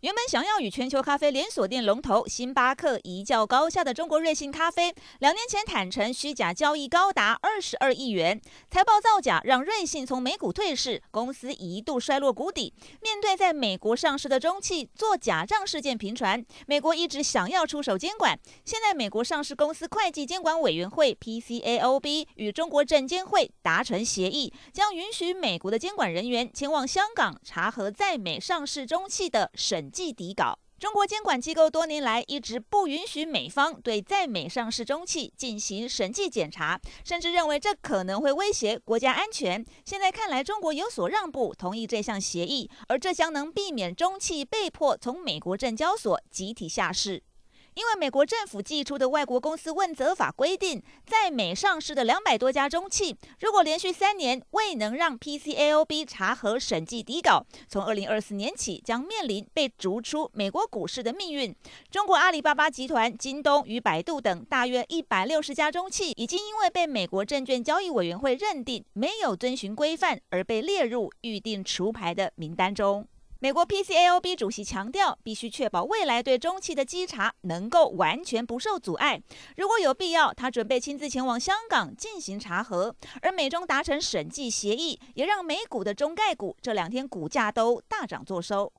原本想要与全球咖啡连锁店龙头星巴克一较高下的中国瑞幸咖啡，两年前坦承虚假交易高达二十二亿元，财报造假让瑞幸从美股退市，公司一度衰落谷底。面对在美国上市的中企做假账事件频传，美国一直想要出手监管。现在美国上市公司会计监管委员会 PCAOB 与中国证监会达成协议，将允许美国的监管人员前往香港查核在美上市中企的审。计底稿，中国监管机构多年来一直不允许美方对在美上市中企进行审计检查，甚至认为这可能会威胁国家安全。现在看来，中国有所让步，同意这项协议，而这将能避免中企被迫从美国证交所集体下市。因为美国政府寄出的外国公司问责法规定，在美上市的两百多家中企，如果连续三年未能让 PCAOB 查核审计底稿，从二零二四年起将面临被逐出美国股市的命运。中国阿里巴巴集团、京东与百度等大约一百六十家中企，已经因为被美国证券交易委员会认定没有遵循规范，而被列入预定除牌的名单中。美国 PCAOB 主席强调，必须确保未来对中期的稽查能够完全不受阻碍。如果有必要，他准备亲自前往香港进行查核。而美中达成审计协议，也让美股的中概股这两天股价都大涨作收。